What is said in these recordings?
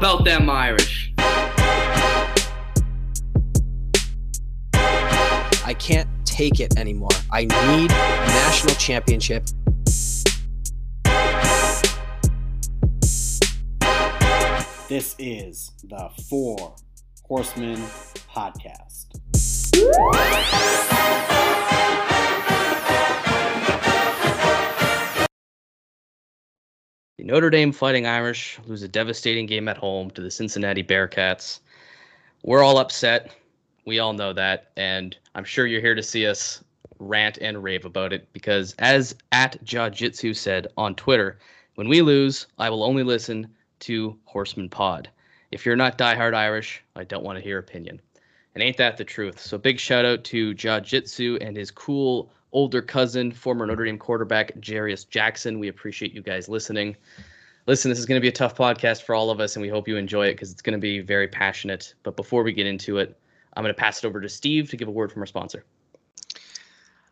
about them Irish? I can't take it anymore. I need a national championship. This is the Four Horsemen Podcast. The Notre Dame Fighting Irish lose a devastating game at home to the Cincinnati Bearcats. We're all upset. We all know that. And I'm sure you're here to see us rant and rave about it because, as at Jajitsu said on Twitter, when we lose, I will only listen to Horseman Pod. If you're not diehard Irish, I don't want to hear opinion. And ain't that the truth? So big shout out to Jajitsu and his cool older cousin, former Notre Dame quarterback Jarious Jackson. We appreciate you guys listening. Listen, this is going to be a tough podcast for all of us, and we hope you enjoy it because it's going to be very passionate. But before we get into it, I'm going to pass it over to Steve to give a word from our sponsor.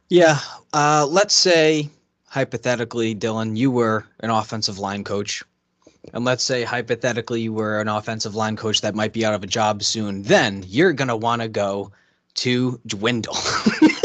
Yeah. Uh, let's say, hypothetically, Dylan, you were an offensive line coach. And let's say, hypothetically, you were an offensive line coach that might be out of a job soon. Then you're going to want to go to Dwindle.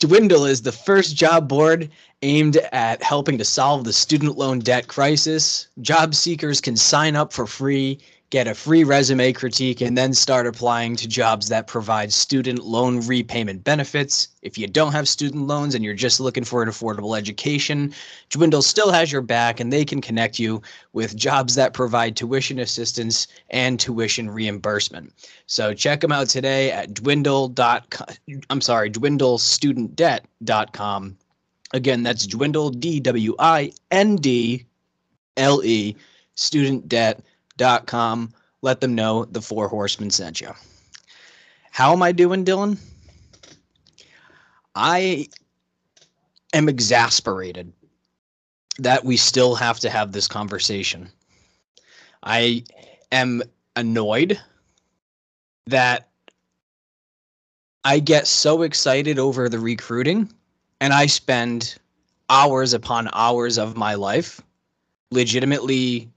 Dwindle is the first job board aimed at helping to solve the student loan debt crisis. Job seekers can sign up for free, get a free resume critique, and then start applying to jobs that provide student loan repayment benefits. If you don't have student loans and you're just looking for an affordable education, Dwindle still has your back and they can connect you with jobs that provide tuition assistance and tuition reimbursement. So check them out today at dwindle.com. I'm sorry, dwindlestudentdebt.com. Again, that's dwindle, D W I N D L E, studentdebt.com. Let them know the Four Horsemen sent you. How am I doing, Dylan? I am exasperated that we still have to have this conversation. I am annoyed that I get so excited over the recruiting and I spend hours upon hours of my life legitimately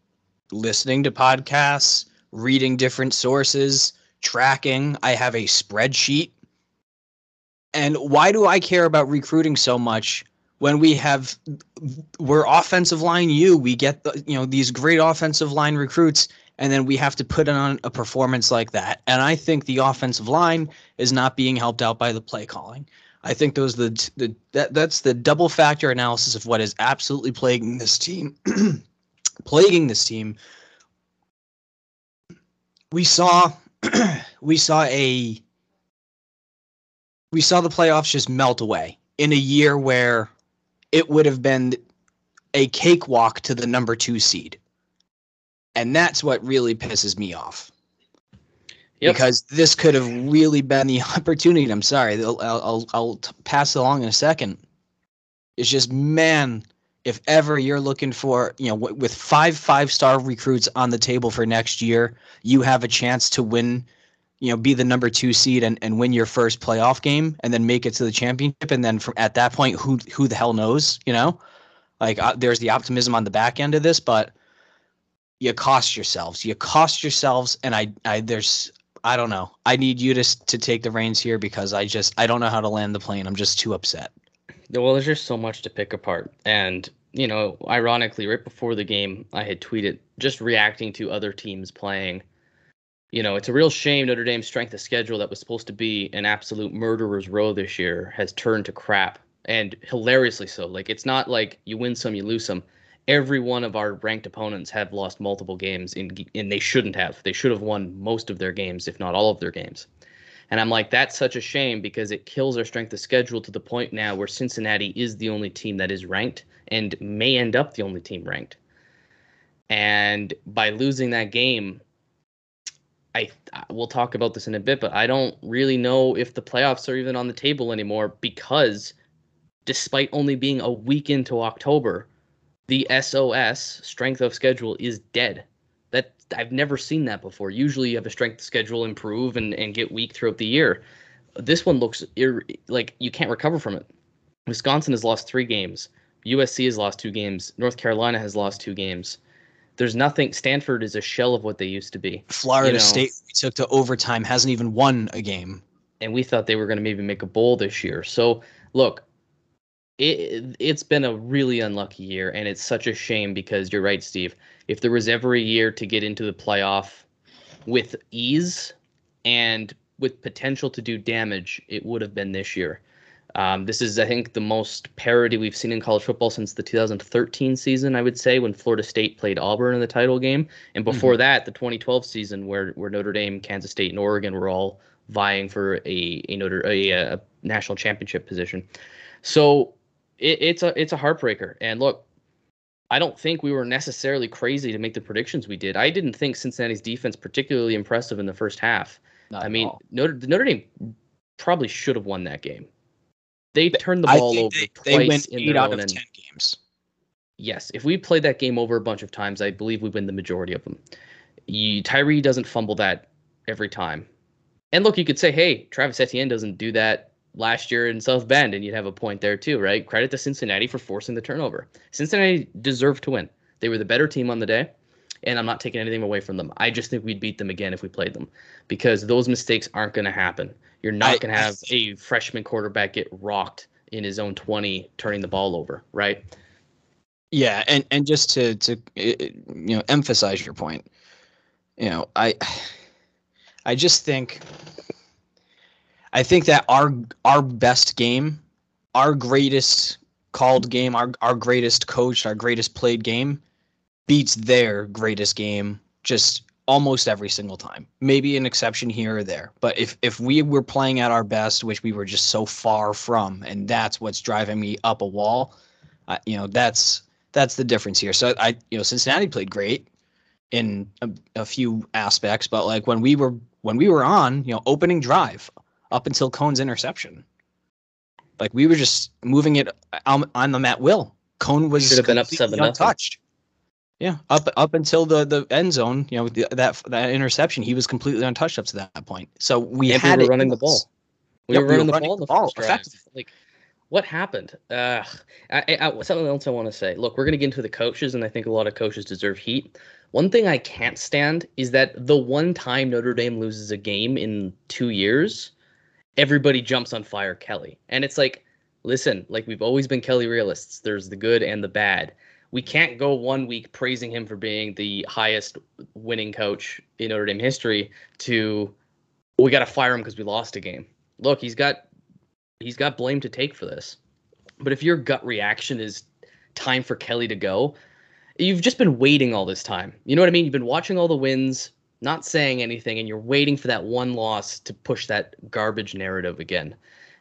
listening to podcasts, reading different sources, tracking. I have a spreadsheet. And why do I care about recruiting so much when we have we're offensive line you, we get the you know these great offensive line recruits and then we have to put on a performance like that. And I think the offensive line is not being helped out by the play calling. I think those the the that that's the double factor analysis of what is absolutely plaguing this team. plaguing this team. We saw we saw a we saw the playoffs just melt away in a year where it would have been a cakewalk to the number 2 seed. And that's what really pisses me off. Yep. Because this could have really been the opportunity. I'm sorry, I'll, I'll, I'll pass it along in a second. It's just, man, if ever you're looking for, you know, w- with five five star recruits on the table for next year, you have a chance to win, you know, be the number two seed and, and win your first playoff game and then make it to the championship. And then from at that point, who who the hell knows, you know? Like uh, there's the optimism on the back end of this, but you cost yourselves. You cost yourselves, and I, I there's I don't know. I need you to to take the reins here because I just I don't know how to land the plane. I'm just too upset. Well, there's just so much to pick apart, and you know, ironically, right before the game, I had tweeted just reacting to other teams playing. You know, it's a real shame Notre Dame's strength of schedule that was supposed to be an absolute murderer's row this year has turned to crap, and hilariously so. Like, it's not like you win some, you lose some every one of our ranked opponents have lost multiple games in and they shouldn't have. They should have won most of their games, if not all of their games. And I'm like, that's such a shame because it kills our strength of schedule to the point now where Cincinnati is the only team that is ranked and may end up the only team ranked. And by losing that game, I we'll talk about this in a bit, but I don't really know if the playoffs are even on the table anymore because despite only being a week into October, the SOS strength of schedule is dead. That I've never seen that before. Usually you have a strength schedule improve and, and get weak throughout the year. This one looks ir- like you can't recover from it. Wisconsin has lost three games. USC has lost two games. North Carolina has lost two games. there's nothing. Stanford is a shell of what they used to be. Florida You know. State we took to overtime hasn't even won a game. and we thought they were going to maybe make a bowl this year. So look, it it's been a really unlucky year, and it's such a shame because you're right, Steve. If there was ever a year to get into the playoff with ease and with potential to do damage, it would have been this year. Um, this is, I think, the most parity we've seen in college football since the 2013 season. I would say when Florida State played Auburn in the title game, and before that, the 2012 season where where Notre Dame, Kansas State, and Oregon were all vying for a a Notre a, a national championship position. So it, it's a it's a heartbreaker. And look, I don't think we were necessarily crazy to make the predictions we did. I didn't think Cincinnati's defense particularly impressive in the first half. Not I mean. Notre Notre Dame probably should have won that game. They turned the ball over they, they twice in eight their out own of end. ten games. Yes, if we played that game over a bunch of times, I believe we win the majority of them. You, Tyree doesn't fumble that every time. And look, you could say, hey, Travis Etienne doesn't do that last year in South Bend, and you'd have a point there too, right? Credit to Cincinnati for forcing the turnover. Cincinnati deserved to win. They were the better team on the day, and I'm not taking anything away from them. I just think we'd beat them again if we played them because those mistakes aren't going to happen. You're not going to have a freshman quarterback get rocked in his own 20 turning the ball over, right? Yeah, and and just to to you know emphasize your point, you know, I I just think I think that our our best game, our greatest called game, our our greatest coached, our greatest played game beats their greatest game just almost every single time. Maybe an exception here or there, but if if we were playing at our best, which we were just so far from, and that's what's driving me up a wall, uh, you know, that's that's the difference here. So I, you know, Cincinnati played great in a, a few aspects, but like when we were when we were on, you know, opening drive up until Coan's interception, like we were just moving it on, on them at will. Coan was Should have been up 7-0. untouched. Yeah, up up until the the end zone, you know, the, that that interception, he was completely untouched up to that point. So we and had we were running the ball. We Yep, were we were running the ball in the ball Like, what happened? Uh, I, I, something else I want to say. Look, we're going to get into the coaches, and I think a lot of coaches deserve heat. One thing I can't stand is that the one time Notre Dame loses a game in two years, everybody jumps on fire Kelly, and it's like, listen, like we've always been Kelly realists. There's the good and the bad. We can't go one week praising him for being the highest winning coach in Notre Dame history to we got to fire him because we lost a game. Look, he's got he's got blame to take for this. But if your gut reaction is time for Kelly to go, you've just been waiting all this time. You know what I mean? You've been watching all the wins, not saying anything, and you're waiting for that one loss to push that garbage narrative again.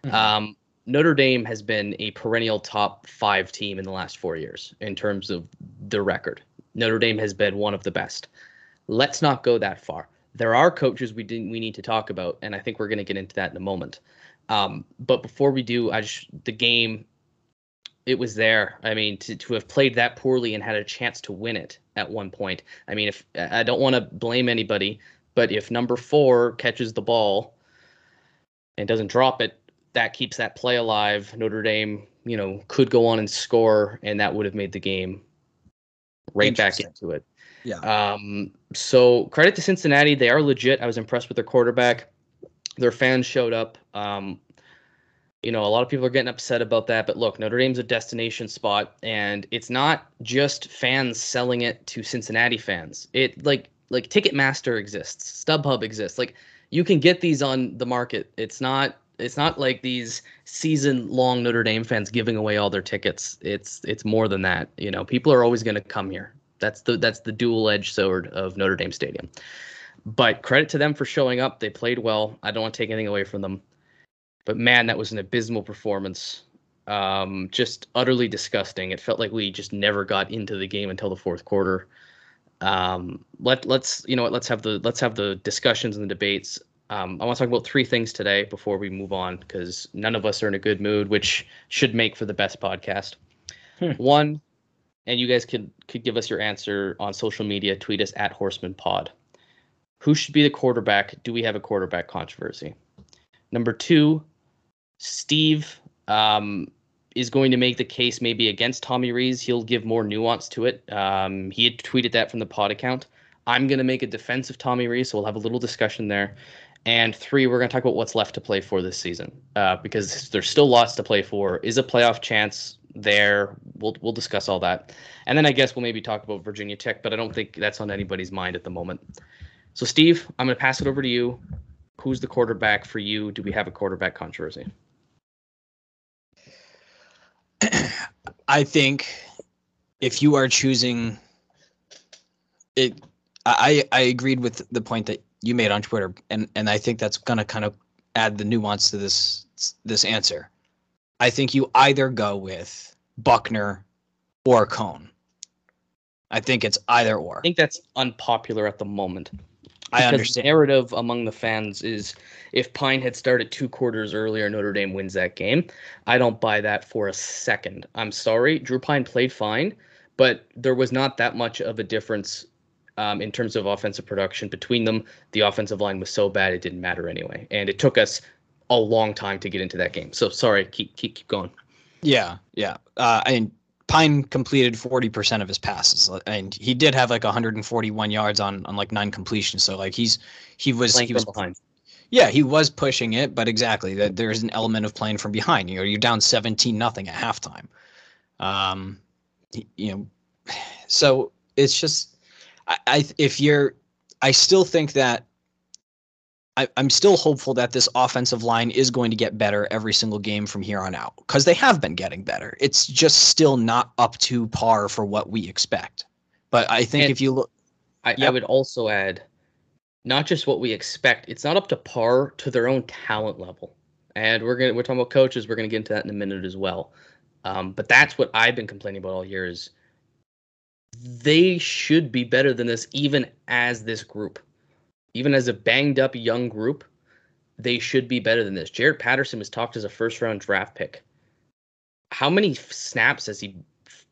Mhm. Um, Notre Dame has been a perennial top five team in the last four years in terms of the record. Notre Dame has been one of the best. Let's not go that far. There are coaches we didn't we need to talk about, and I think we're going to get into that in a moment. Um, but before we do, I just the game, it was there. I mean, to to have played that poorly and had a chance to win it at one point. I mean, if I don't want to blame anybody, but if number four catches the ball and doesn't drop it, that keeps that play alive. Notre Dame, you know, could go on and score, and that would have made the game right back into it. Yeah. Um, so credit to Cincinnati. They are legit. I was impressed with their quarterback. Their fans showed up. Um, you know, a lot of people are getting upset about that, but look, Notre Dame's a destination spot, and it's not just fans selling it to Cincinnati fans. It like like Ticketmaster exists, StubHub exists. Like you can get these on the market. It's not it's not like these season long Notre Dame fans giving away all their tickets. It's it's more than that. You know, people are always going to come here. That's the that's the dual edged sword of Notre Dame Stadium. But credit to them for showing up. They played well. I don't want to take anything away from them. But man, that was an abysmal performance. Um, just utterly disgusting. It felt like we just never got into the game until the fourth quarter. Um, let let's you know what let's have the let's have the discussions and the debates. Um, I want to talk about three things today before we move on because none of us are in a good mood, which should make for the best podcast. Hmm. One, and you guys could could give us your answer on social media. Tweet us at Horseman Pod. Who should be the quarterback? Do we have a quarterback controversy? Number two, Steve um, is going to make the case maybe against Tommy Rees. He'll give more nuance to it. Um, he had tweeted that from the pod account. I'm going to make a defense of Tommy Rees, so we'll have a little discussion there. And three, we're going to talk about what's left to play for this season uh, because there's still lots to play for. Is a playoff chance there? We'll we'll discuss all that, and then I guess we'll maybe talk about Virginia Tech, but I don't think that's on anybody's mind at the moment. So, Steve, I'm going to pass it over to you. Who's the quarterback for you? Do we have a quarterback controversy? I think if you are choosing it, I I agreed with the point that you made on Twitter, and and I think that's gonna kind of add the nuance to this this answer. I think you either go with Buchner or Coan. I think it's either or. I think that's unpopular at the moment. I understand. The narrative among the fans is if Pyne had started two quarters earlier, Notre Dame wins that game. I don't buy that for a second. I'm sorry. Drew Pyne played fine, but there was not that much of a difference um, in terms of offensive production between them. The offensive line was so bad it didn't matter anyway, and it took us a long time to get into that game. So sorry, keep keep keep going. Yeah, yeah. Uh, I mean, Pyne completed 40% of his passes, and he did have like 141 yards on on like nine completions. So like he's he was Playing he was behind. yeah he was pushing it, but exactly that there's an element of playing from behind. You know, you're down 17 nothing at halftime. Um, you know, so it's just I, I if you're, I still think that I, I'm still hopeful that this offensive line is going to get better every single game from here on out because they have been getting better. It's just still not up to par for what we expect. But I think And- if you look, I, I would also add, not just what we expect. It's not up to par to their own talent level. And we're gonna we're talking about coaches. We're gonna get into that in a minute as well. Um, but that's what I've been complaining about all year is they should be better than this, even as this group, even as a banged up young group. They should be better than this. Jarrett Patterson was talked as a first round draft pick. How many snaps has he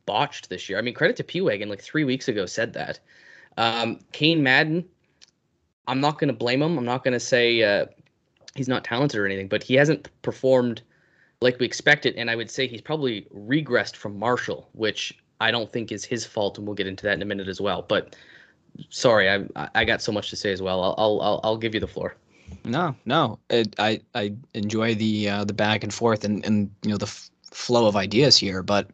botched this year? I mean, credit to P Wagon, like three weeks ago, said that. Um, Cain Madden, I'm not going to blame him. I'm not going to say uh, he's not talented or anything, but he hasn't performed like we expected. And I would say he's probably regressed from Marshall, which I don't think is his fault. And we'll get into that in a minute as well. But sorry, I I got so much to say as well. I'll I'll I'll, give you the floor. no, no, it, I I enjoy the uh, the back and forth and and you know the f- flow of ideas here, but.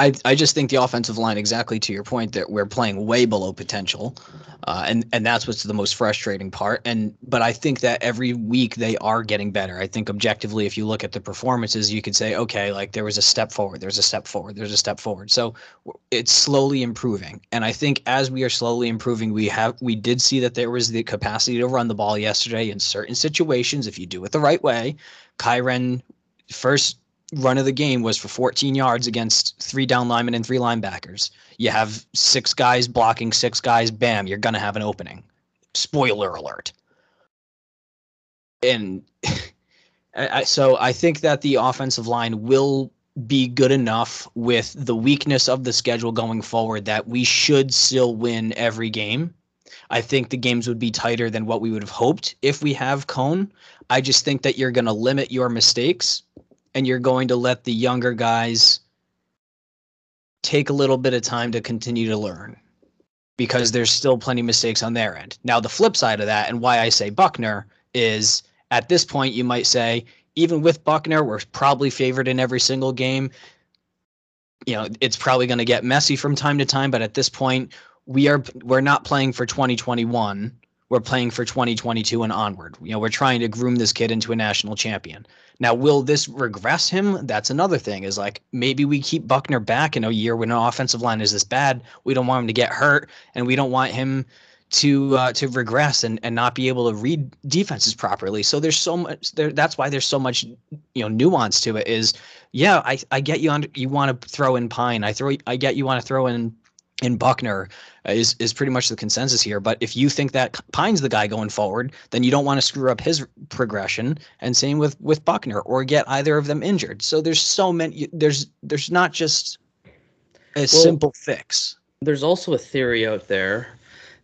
I, I just think the offensive line, exactly to your point, that we're playing way below potential, uh, and and that's what's the most frustrating part. And but I think that every week they are getting better. I think objectively, if you look at the performances, you could say, okay, like there was a step forward, there's a step forward, there's a step forward. So it's slowly improving. And I think as we are slowly improving, we have we did see that there was the capacity to run the ball yesterday in certain situations if you do it the right way. Kyren first run of the game was for 14 yards against three down linemen and three linebackers. You have six guys blocking six guys, bam, you're going to have an opening. Spoiler alert. And I, so I think that the offensive line will be good enough with the weakness of the schedule going forward that we should still win every game. I think the games would be tighter than what we would have hoped if we have Coan. I just think that you're going to limit your mistakes and you're going to let the younger guys take a little bit of time to continue to learn because there's still plenty of mistakes on their end. Now, the flip side of that, and why I say Buchner, is at this point, you might say, even with Buchner, we're probably favored in every single game. You know, it's probably going to get messy from time to time, but at this point, we are we're not playing for 2021. We're playing for 2022 and onward. You know, we're trying to groom this kid into a national champion. Now, will this regress him? That's another thing. Is like maybe we keep Buchner back in a year when our offensive line is this bad. We don't want him to get hurt, and we don't want him to uh, to regress and, and not be able to read defenses properly. So there's so much there. That's why there's so much you know nuance to it. Is yeah, I I get you on. You want to throw in Pyne. I throw. I get you want to throw in in Buchner uh, is is pretty much the consensus here. But if you think that Pyne's the guy going forward, then you don't want to screw up his progression. And same with with Buchner or get either of them injured. So there's so many. There's there's not just a simple fix. There's also a theory out there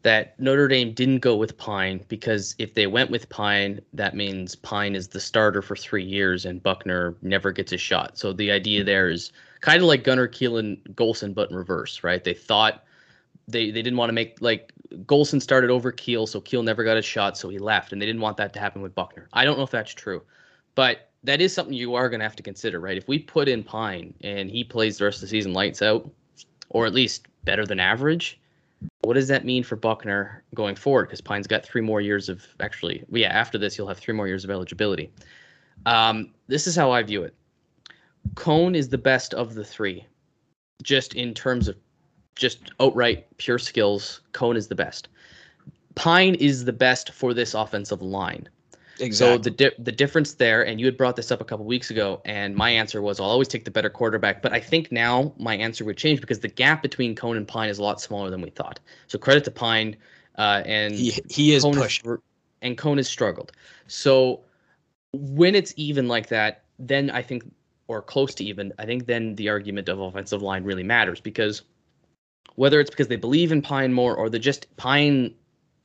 that Notre Dame didn't go with Pyne because if they went with Pyne, that means Pyne is the starter for three years and Buchner never gets a shot. So the idea there is kind of like Gunner Kiel and Golson, but in reverse, right? They thought they they didn't want to make like Golson started over Kiel, so Kiel never got a shot, so he left, and they didn't want that to happen with Buchner. I don't know if that's true, but that is something you are going to have to consider, right? If we put in Pyne and he plays the rest of the season lights out, or at least better than average, what does that mean for Buchner going forward? Because Pyne's got three more years of actually, yeah, after this, he'll have three more years of eligibility. Um, this is how I view it. Coan is the best of the three, just in terms of just outright pure skills. Coan is the best. Pyne is the best for this offensive line. Exactly. So the di- the difference there, and you had brought this up a couple weeks ago, and my answer was I'll always take the better quarterback. But I think now my answer would change because the gap between Coan and Pyne is a lot smaller than we thought. So credit to Pyne, uh, and he, he is pushing. Has, and Coan has struggled. So when it's even like that, then I think, or close to even, I think then the argument of offensive line really matters because whether it's because they believe in Pyne more or they just Pyne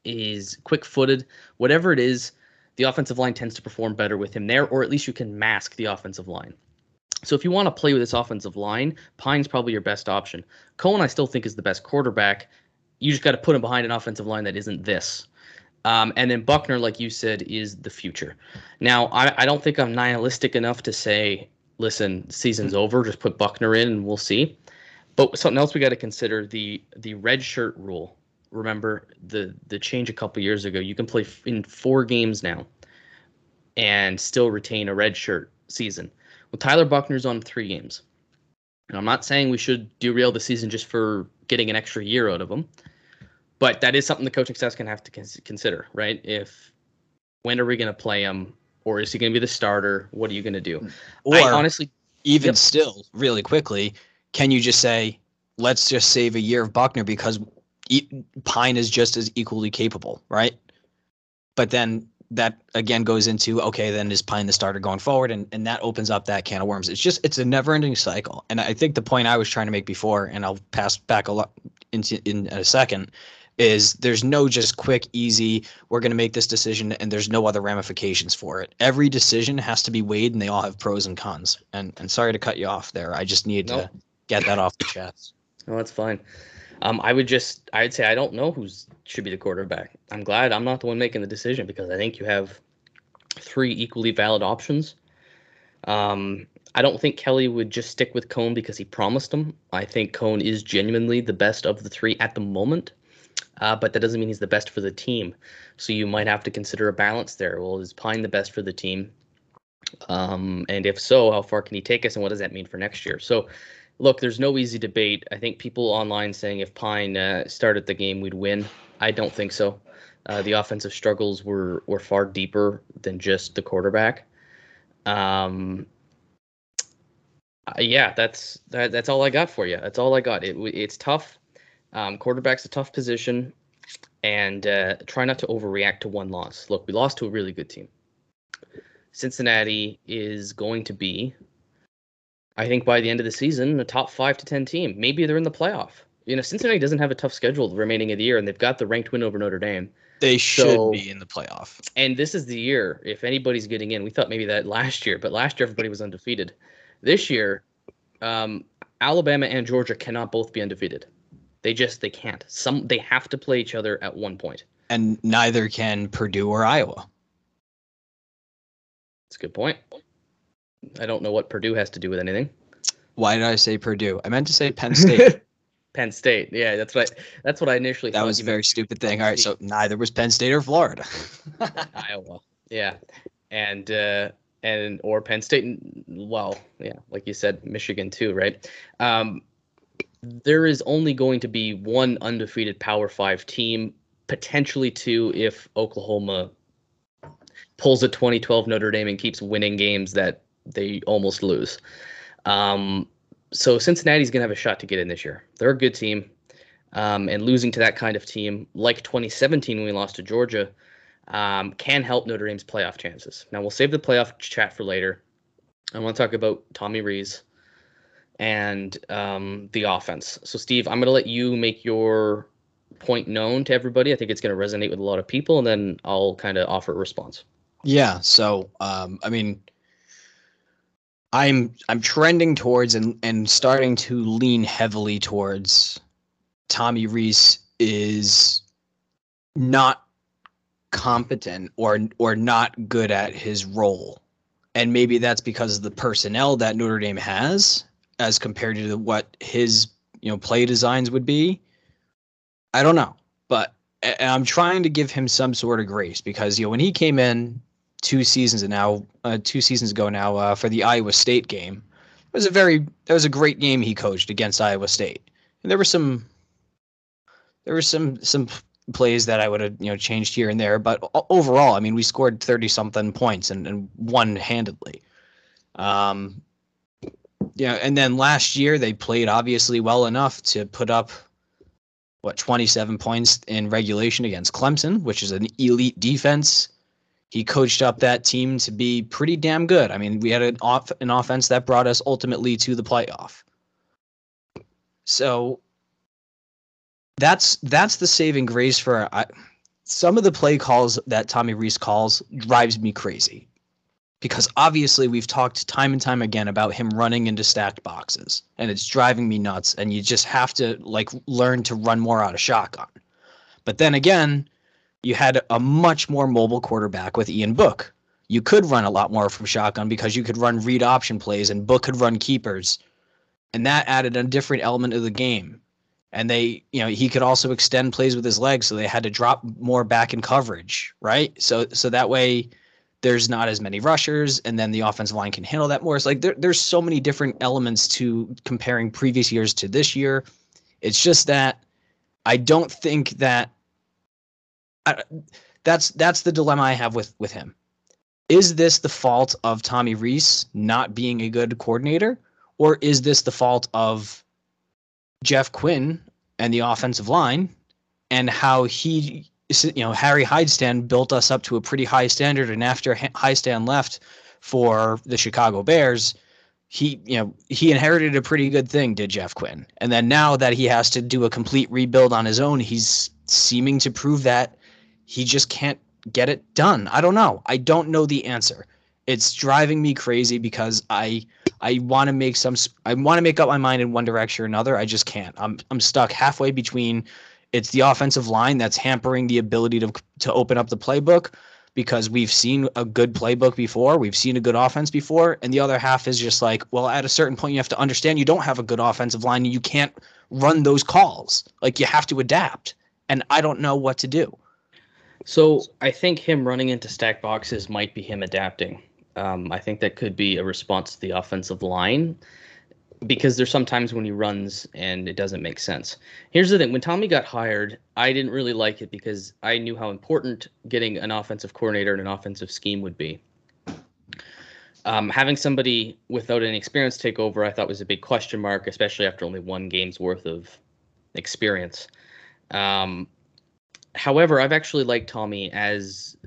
is quick-footed, whatever it is the offensive line tends to perform better with him there, or at least you can mask the offensive line. So if you want to play with this offensive line, Pyne's probably your best option. Coan, I still think, is the best quarterback. You just got to put him behind an offensive line that isn't this. Um, and then Buchner, like you said, is the future. Now, I, I don't think I'm nihilistic enough to say, listen, season's mm-hmm. over, just put Buchner in and we'll see. But something else we got to consider the the red shirt rule remember the the change a couple years ago. You can play in four games now and still retain a red shirt season. Well, Tyler Buchner's on three games. And I'm not saying we should derail the season just for getting an extra year out of him, but that is something the coaching staff's going to have to consider, right? If when are we going to play him, or is he going to be the starter? What are you going to do? Or I honestly, even yep. still, really quickly, can you just say, let's just save a year of Buchner because Pyne is just as equally capable, right? But then that again goes into okay, then is Pyne the starter going forward, and and that opens up that can of worms. It's just it's a never ending cycle, and I think the point I was trying to make before, and I'll pass back a lot into in a second, is there's no just quick easy we're going to make this decision and there's no other ramifications for it every decision has to be weighed and they all have pros and cons and and sorry to cut you off there i just need nope. to get that off the chest no that's fine um, I would just, I'd say I don't know who should be the quarterback. I'm glad I'm not the one making the decision because I think you have three equally valid options. Um, I don't think Kelly would just stick with Coan because he promised him. I think Coan is genuinely the best of the three at the moment, uh, but that doesn't mean he's the best for the team. So you might have to consider a balance there. Well, is Pyne the best for the team? Um, and if so, how far can he take us, and what does that mean for next year? So look, there's no easy debate. I think people online saying if Pyne uh, started the game, we'd win. I don't think so. Uh, the offensive struggles were were far deeper than just the quarterback. Um, uh, yeah, that's that, that's all I got for you. That's all I got. It, it's tough. Um, quarterback's a tough position, and uh, try not to overreact to one loss. Look, we lost to a really good team. Cincinnati is going to be I think by the end of the season, a top five to ten team. Maybe they're in the playoff. You know, Cincinnati doesn't have a tough schedule the remaining of the year, and they've got the ranked win over Notre Dame. They should so, be in the playoff. And this is the year. If anybody's getting in, we thought maybe that last year, but last year everybody was undefeated. This year, um, Alabama and Georgia cannot both be undefeated. They just they can't. Some they have to play each other at one point. And neither can Purdue or Iowa. That's a good point. I don't know what Purdue has to do with anything. Why did I say Purdue? I meant to say Penn State. Penn State. Yeah, that's what I, that's what I initially. That was a very stupid thing. All right, so neither was Penn State or Florida. Iowa. Yeah, and uh, and or Penn State. Well, yeah, like you said, Michigan too, right? Um, there is only going to be one undefeated Power Five team, potentially two if Oklahoma pulls a 2012 Notre Dame and keeps winning games that they almost lose. Um, so Cincinnati's going to have a shot to get in this year. They're a good team. Um, and losing to that kind of team, like 2017 when we lost to Georgia, um, can help Notre Dame's playoff chances. Now, we'll save the playoff chat for later. I want to talk about Tommy Rees and um, the offense. So, Steve, I'm going to let you make your point known to everybody. I think it's going to resonate with a lot of people, and then I'll kind of offer a response. Yeah. So, um, I mean, I'm I'm trending towards and and starting to lean heavily towards Tommy Rees is not competent or or not good at his role. And maybe that's because of the personnel that Notre Dame has as compared to what his, you know, play designs would be. I don't know, but I'm trying to give him some sort of grace because you know when he came in two seasons and now, uh, two seasons ago now uh, for the Iowa State game, it was a very that was a great game he coached against Iowa State, and there were some there were some some plays that I would have you know changed here and there, but overall, I mean, we scored thirty something points and, and won handedly. Um, yeah, and then last year they played obviously well enough to put up what 27 points in regulation against Clemson, which is an elite defense. He coached up that team to be pretty damn good. I mean, we had an off an offense that brought us ultimately to the playoff. So that's that's the saving grace for I, some of the play calls that Tommy Rees calls drives me crazy because obviously we've talked time and time again about him running into stacked boxes and it's driving me nuts and you just have to like learn to run more out of shotgun. But then again you had a much more mobile quarterback with Ian Book. You could run a lot more from shotgun because you could run read option plays and Book could run keepers and that added a different element of the game. And they you know he could also extend plays with his legs so they had to drop more back in coverage right? So so that way there's not as many rushers and then the offensive line can handle that more. It's like there, there's so many different elements to comparing previous years to this year. It's just that i don't think that I, that's that's the dilemma i have with with him. Is this the fault of tommy Rees not being a good coordinator or is this the fault of Jeff Quinn and the offensive line and how he you know Harry Hiestand built us up to a pretty high standard and after Hiestand left for the Chicago Bears he you know he inherited a pretty good thing did Jeff Quinn and then now that he has to do a complete rebuild on his own he's seeming to prove that he just can't get it done I don't know I don't know the answer it's driving me crazy because I I want to make some I want to make up my mind in one direction or another. I just can't. I'm I'm stuck halfway between it's the offensive line that's hampering the ability to to open up the playbook because we've seen a good playbook before, we've seen a good offense before, and the other half is just like, well, at a certain point you have to understand you don't have a good offensive line and you can't run those calls. Like you have to adapt. And I don't know what to do. So I think him running into stack boxes might be him adapting. Um, I think that could be a response to the offensive line because there's sometimes when he runs and it doesn't make sense. Here's the thing when Tommy got hired, I didn't really like it because I knew how important getting an offensive coordinator and an offensive scheme would be. Um, having somebody without any experience take over, I thought was a big question mark, especially after only one game's worth of experience. Um, however, I've actually liked Tommy as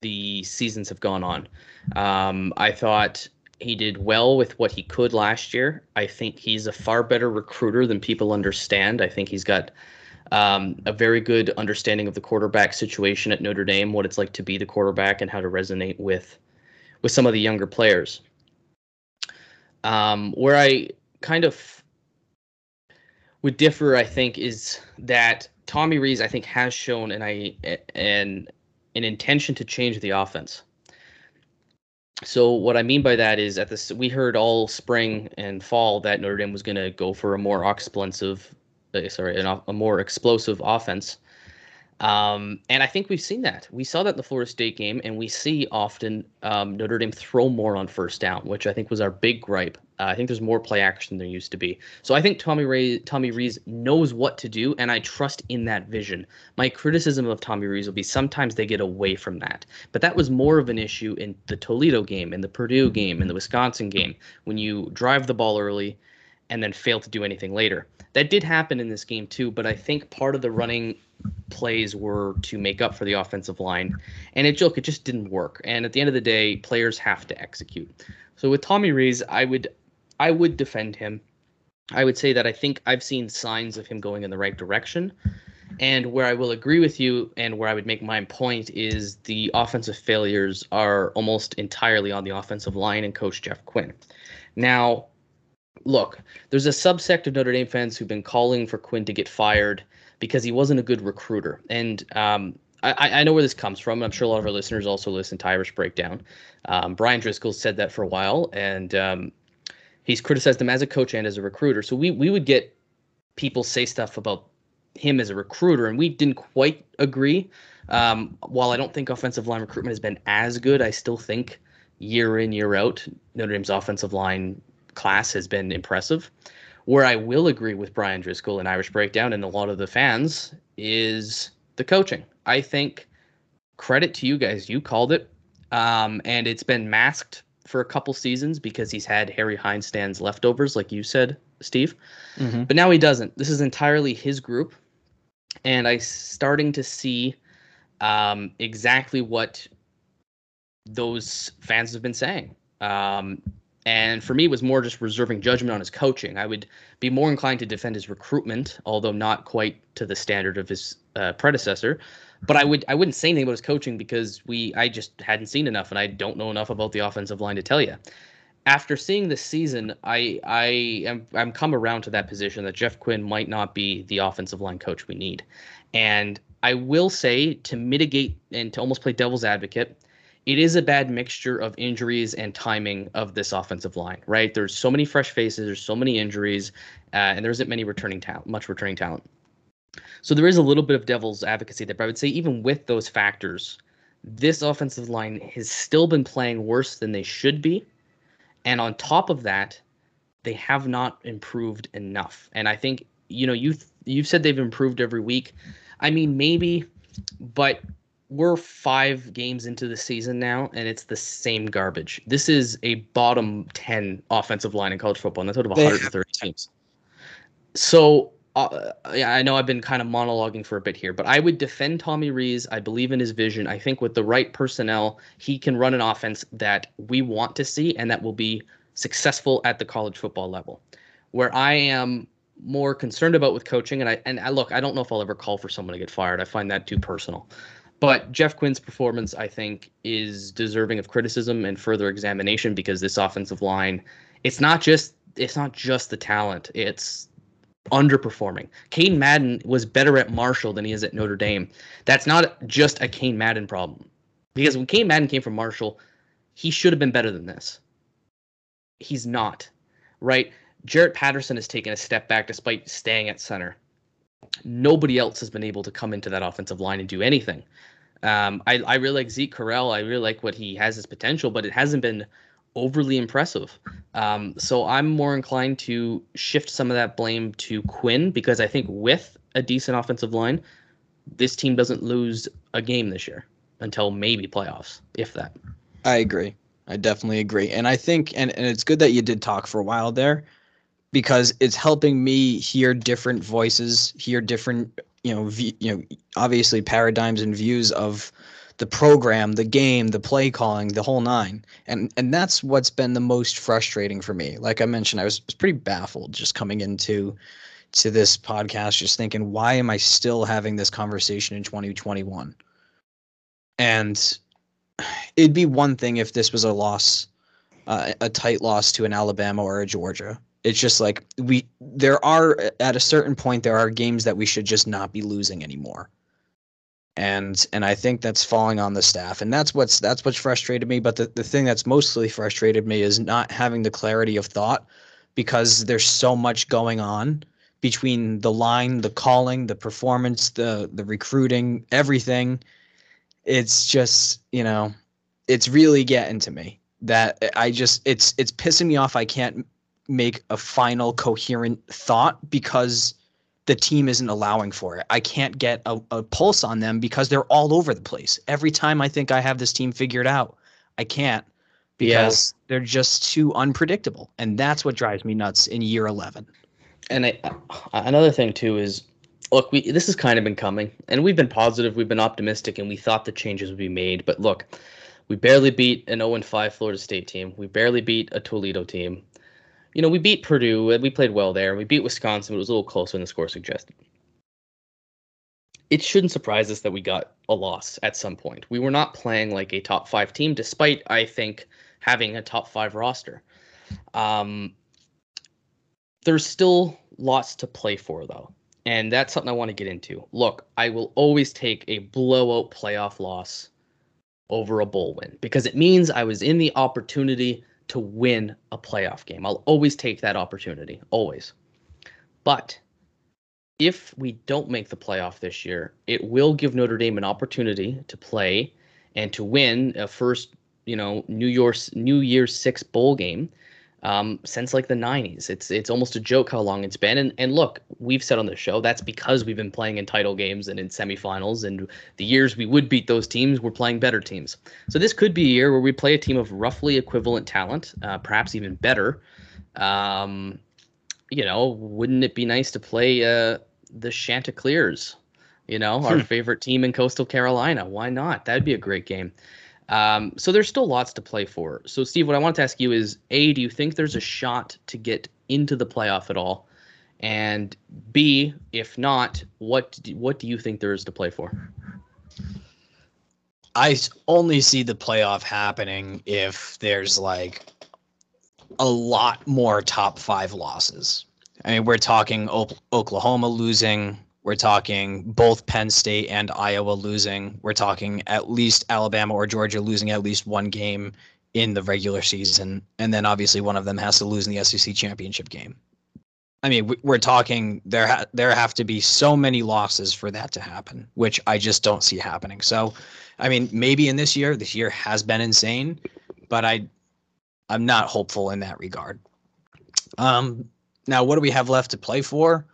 the seasons have gone on. Um, I thought he did well with what he could last year. I think he's a far better recruiter than people understand. I think he's got um, a very good understanding of the quarterback situation at Notre Dame, what it's like to be the quarterback, and how to resonate with with some of the younger players. Um, where I kind of would differ, I think, is that Tommy Rees, I think, has shown and I and an intention to change the offense. So what I mean by that is at this we heard all spring and fall that Notre Dame was going to go for a more explosive, uh, sorry, an, a more explosive offense. Um, and I think we've seen that. We saw that in the Florida State game, and we see often um, Notre Dame throw more on first down, which I think was our big gripe. Uh, I think there's more play action than there used to be. So I think Tommy Ray, Tommy Rees knows what to do, and I trust in that vision. My criticism of Tommy Rees will be sometimes they get away from that, but that was more of an issue in the Toledo game, in the Purdue game, in the Wisconsin game, when you drive the ball early and then fail to do anything later. That did happen in this game too, but I think part of the running plays were to make up for the offensive line. And it look, it just didn't work. And at the end of the day, players have to execute. So with Tommy Rees, I would I would defend him. I would say that I think I've seen signs of him going in the right direction. And where I will agree with you and where I would make my point is the offensive failures are almost entirely on the offensive line and coach Jeff Quinn. Now, look, there's a subsect of Notre Dame fans who've been calling for Quinn to get fired because he wasn't a good recruiter. And um, I, I, know where this comes from. I'm sure a lot of our listeners also listen to Irish Breakdown. Um, Brian Driscoll said that for a while, and um, he's criticized him as a coach and as a recruiter. So we we would get people say stuff about him as a recruiter, and we didn't quite agree. Um, while I don't think offensive line recruitment has been as good, I still think year in year out Notre Dame's offensive line class has been impressive. Where I will agree with Brian Driscoll and Irish Breakdown and a lot of the fans is the coaching. I think credit to you guys, you called it, um, and it's been masked for a couple seasons because he's had Harry Hiestand's leftovers, like you said, Steve. Mm-hmm. But now he doesn't. This is entirely his group, and I'm starting to see um, exactly what those fans have been saying. Um, and for me, it was more just reserving judgment on his coaching. I would be more inclined to defend his recruitment, although not quite to the standard of his uh, predecessor. But I would I wouldn't say anything about his coaching because we I just hadn't seen enough, and I don't know enough about the offensive line to tell you. After seeing this season, I I am I'm come around to that position that Jeff Quinn might not be the offensive line coach we need, and I will say to mitigate and to almost play devil's advocate it is a bad mixture of injuries and timing of this offensive line, right? There's so many fresh faces, there's so many injuries, uh, and there isn't many returning talent, much returning talent. So there is a little bit of devil's advocacy there, but I would say even with those factors, this offensive line has still been playing worse than they should be, and on top of that, they have not improved enough. And I think you know you you've said they've improved every week. I mean maybe, but we're five games into the season now, and it's the same garbage. This is a bottom ten offensive line in college football, and that's out of 130 teams. So uh, yeah, I know I've been kind of monologuing for a bit here, but I would defend Tommy Rees. I believe in his vision. I think with the right personnel, he can run an offense that we want to see and that will be successful at the college football level. Where I am more concerned about with coaching, and I and I look, I don't know if I'll ever call for someone to get fired. I find that too personal. But Jeff Quinn's performance, I think, is deserving of criticism and further examination because this offensive line, it's not just it's not just the talent, it's underperforming. Cain Madden was better at Marshall than he is at Notre Dame. That's not just a Cain Madden problem. Because when Cain Madden came from Marshall, he should have been better than this. He's not. Right? Jarrett Patterson has taken a step back despite staying at center nobody else has been able to come into that offensive line and do anything. Um, I, I really like Zeke Correll. I really like what he has his potential, but it hasn't been overly impressive. Um, so I'm more inclined to shift some of that blame to Quinn because I think with a decent offensive line, this team doesn't lose a game this year until maybe playoffs, if that. I agree. I definitely agree. And I think, and, and it's good that you did talk for a while there because it's helping me hear different voices, hear different, you know, v- you know, obviously paradigms and views of the program, the game, the play calling, the whole nine. And and that's what's been the most frustrating for me. Like I mentioned, I was, was pretty baffled just coming into to this podcast just thinking why am I still having this conversation in 2021? And it'd be one thing if this was a loss uh, a tight loss to an Alabama or a Georgia it's just like we there are at a certain point there are games that we should just not be losing anymore. And and i think that's falling on the staff. And that's what's that's what's frustrated me. But the, the thing that's mostly frustrated me is not having the clarity of thought because there's so much going on between the line the calling the performance the the recruiting everything. It's just you know it's really getting to me that i just it's it's pissing me off. I can't make a final coherent thought because the team isn't allowing for it. I can't get a, a, pulse on them because they're all over the place. Every time I think I have this team figured out, I can't because yeah. they're just too unpredictable. And that's what drives me nuts in year 11. And I, uh, another thing, too, is look, we this has kind of been coming, and we've been positive, we've been optimistic, and we thought the changes would be made. But look, we barely beat an 0 5 Florida State team, we barely beat a Toledo team you know, we beat Purdue. We played well there. We beat Wisconsin, it was a little closer than the score suggested. it shouldn't surprise us that we got a loss at some point. We were not playing like a top five team, despite I think having a top five roster. Um, there's still lots to play for though, and that's something I want to get into. Look, I will always take a blowout playoff loss over a bowl win because it means I was in the opportunity to win a playoff game. I'll always take that opportunity, always. But if we don't make the playoff this year, it will give Notre Dame an opportunity to play and to win a first, you know, New Year's New Year's Six bowl game um, since like the 90s. It's it's almost a joke how long it's been. And and look, we've said on the show that's because we've been playing in title games and in semifinals. And the years we would beat those teams, we're playing better teams. So this could be a year where we play a team of roughly equivalent talent, uh, perhaps even better. Um, you know, wouldn't it be nice to play uh, the Chanticleers? You know, our favorite team in Coastal Carolina. Why not? That'd be a great game. Um, so there's still lots to play for. So Steve, what I wanted to ask you is: A, do you think there's a shot to get into the playoff at all? And B, if not, what do, what do you think there is to play for? I only see the playoff happening if there's like a lot more top five losses. I mean, we're talking o- Oklahoma losing. We're talking both Penn State and Iowa losing. We're talking at least Alabama or Georgia losing at least one game in the regular season. And then obviously one of them has to lose in the SEC championship game. I mean, we're talking there. Ha- there have to be so many losses for that to happen, which I just don't see happening. So, I mean, maybe in this year, this year has been insane, but I, I'm not hopeful in that regard. Um, now, what do we have left to play for?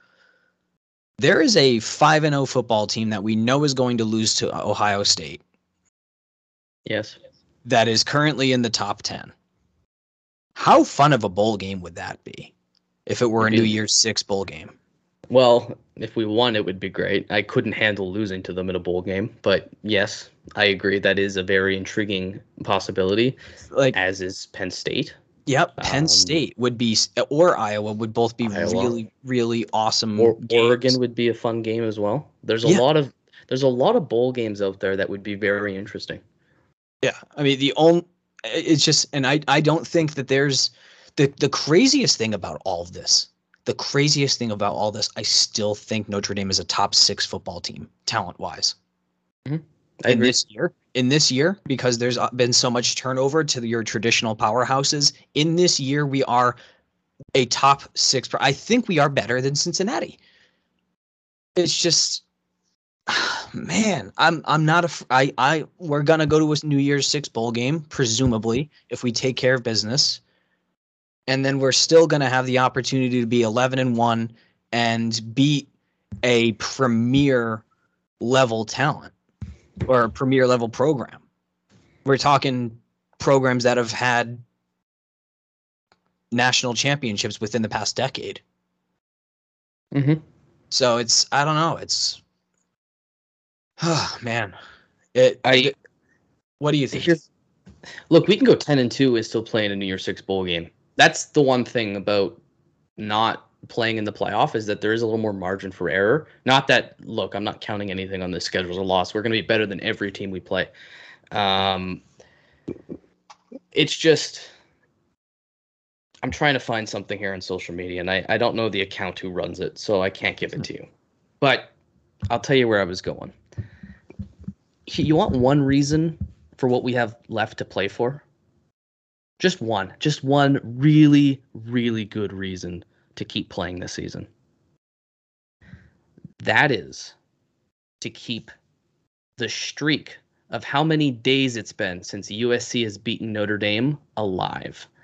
There is a five and zero football team that we know is going to lose to Ohio State. Yes. That is currently in the top ten. How fun of a bowl game would that be? if it were a New Year's Six bowl game. Well, if we won, it would be great. I couldn't handle losing to them in a bowl game, but yes, I agree that is a very intriguing possibility. Like as is Penn State. Yep, Penn um, State would be, or Iowa would both be Iowa. really, really awesome. Or, Oregon would be a fun game as well. There's a yeah. lot of there's a lot of bowl games out there that would be very interesting. Yeah, I mean the only it's just, and I I don't think that there's the the craziest thing about all of this, the craziest thing about all this, I still think Notre Dame is a top six football team, talent wise. Mm-hmm. In this year, in this year, because there's uh, been so much turnover to your traditional powerhouses. In this year, we are a top six. I think we are better than Cincinnati. It's just, man, I'm I'm not a I I we're gonna go to a New Year's Six bowl game presumably if we take care of business and then we're still going to have the opportunity to be 11 and 1 and beat a premier level talent or a premier level program. We're talking programs that have had national championships within the past decade. Mm-hmm. So it's I don't know. It's oh man. It I what do you think? Look, we can go ten and two and still play in a New Year's Six bowl game that's the one thing about not playing in the playoff is that there is a little more margin for error. Not that look, I'm not counting anything on the schedule as a loss. We're going to be better than every team we play. Um, it's just I'm trying to find something here on social media, and I, I don't know the account who runs it, so I can't give it to you. But I'll tell you where I was going. You want one reason for what we have left to play for? Just one, just one really, really good reason to keep playing this season. That is to keep the streak of how many days it's been since USC has beaten Notre Dame alive.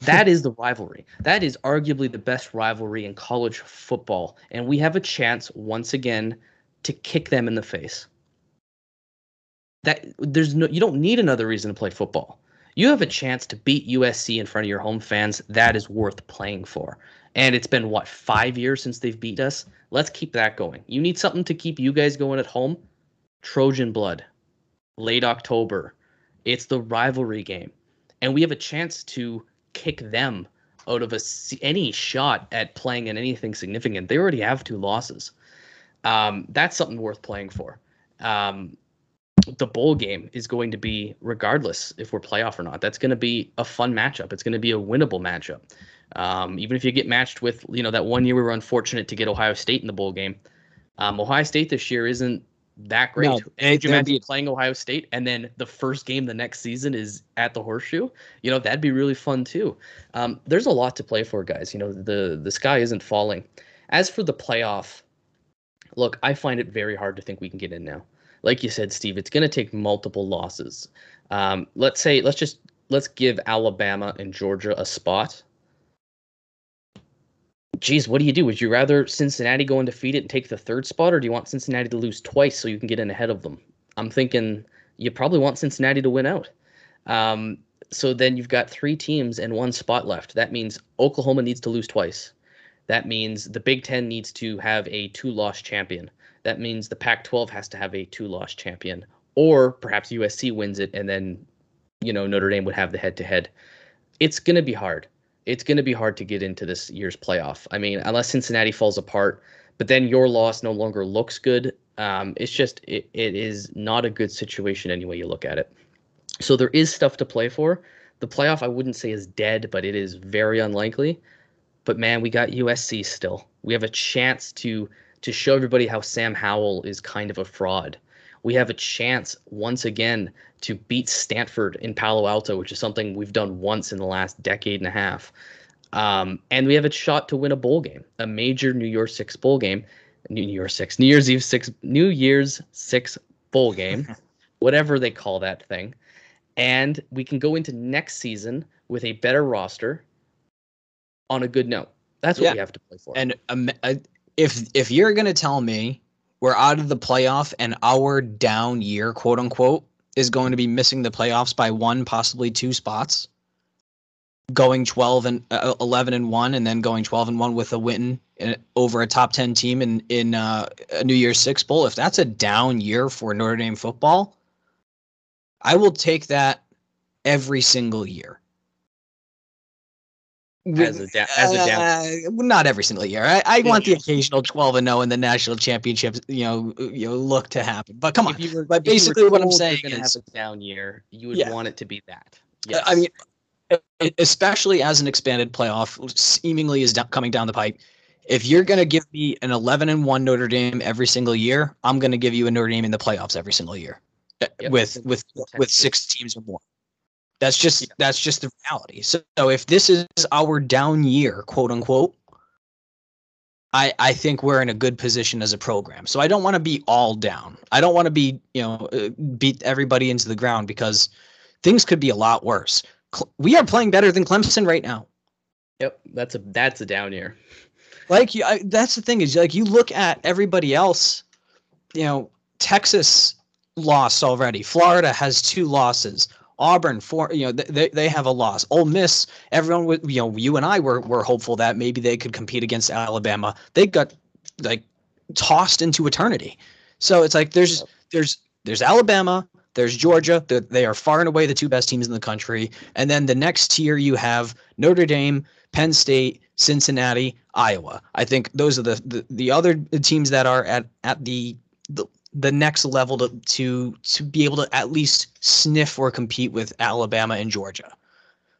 That is the rivalry. That is arguably the best rivalry in college football. And we have a chance once again to kick them in the face. That there's no you don't need another reason to play football you have a chance to beat USC in front of your home fans. That is worth playing for. And it's been what five years since they've beat us. Let's keep that going. You need something to keep you guys going at home. Trojan blood, late October. It's the rivalry game, and we have a chance to kick them out of a, any shot at playing in anything significant. They already have two losses. Um, that's something worth playing for. Um, the bowl game is going to be, regardless if we're playoff or not, that's going to be a fun matchup. It's going to be a winnable matchup. Um, even if you get matched with, you know, that one year we were unfortunate to get Ohio State in the bowl game. Um, Ohio State this year isn't that great. No, Could you imagine be- playing Ohio State and then the first game the next season is at the Horseshoe? You know, that'd be really fun too. Um, there's a lot to play for, guys. You know, the the sky isn't falling. As for the playoff, look, I find it very hard to think we can get in now. Like you said, Steve, it's going to take multiple losses. Um, let's say, let's just let's give Alabama and Georgia a spot. Geez, what do you do? Would you rather Cincinnati go undefeated and take the third spot, or do you want Cincinnati to lose twice so you can get in ahead of them? I'm thinking you probably want Cincinnati to win out. Um, so then you've got three teams and one spot left. That means Oklahoma needs to lose twice. That means the Big Ten needs to have a two loss champion. That means the Pac 12 has to have a two loss champion. Or perhaps USC wins it and then, you know, Notre Dame would have the head to head. It's going to be hard. It's going to be hard to get into this year's playoff. I mean, unless Cincinnati falls apart, but then your loss no longer looks good. Um, it's just, it, it is not a good situation any way you look at it. So there is stuff to play for. The playoff, I wouldn't say is dead, but it is very unlikely. But man, we got USC still. We have a chance to to show everybody how Sam Howell is kind of a fraud. We have a chance once again to beat Stanford in Palo Alto, which is something we've done once in the last decade and a half. Um, and we have a shot to win a bowl game, a major New Year's Six bowl game, New Year's Six, New Year's Eve six, New Year's Six bowl game, whatever they call that thing. And we can go into next season with a better roster on a good note. That's what Yeah. we have to play for. And um, uh, if if you're gonna tell me we're out of the playoff and our down year, quote unquote, is going to be missing the playoffs by one, possibly two spots, going 12 and uh, 11 and one, and then going 12 and one with a win in, over a top 10 team in in uh, a New Year's Six bowl. If that's a down year for Notre Dame football, I will take that every single year. As a da- as a down- Uh, not every single year. I, I want the occasional 12 and 0 in the national championships, you know, you know, look to happen. But come on. were, but if you were basically what I'm saying is- have a down year, you would Yeah. want it to be that. Uh, I mean, especially as an expanded playoff seemingly is coming down the pipe. If you're going to give me an 11 and 1 Notre Dame every single year, I'm going to give you a Notre Dame in the playoffs every single year uh, Yep. with with with six teams or more. That's just that's just the reality. So, so if this is our down year, quote unquote, I I think we're in a good position as a program. So I don't want to be all down. I don't want to be you know uh, beat everybody into the ground because things could be a lot worse. Cl- We are playing better than Clemson right now. yep, that's a that's a down year. Like you, I, that's the thing is like you look at everybody else. You know, Texas lost already. Florida has two losses. Auburn, for You know, they they have a loss. Ole Miss, everyone would. You know, you and I were were hopeful that maybe they could compete against Alabama. They got like tossed into eternity. So it's like there's there's there's Alabama. There's Georgia. They they are far and away the two best teams in the country. And then the next tier you have Notre Dame, Penn State, Cincinnati, Iowa. I think those are the the, the other teams that are at at the the, next level to to to be able to at least sniff or compete with Alabama and Georgia.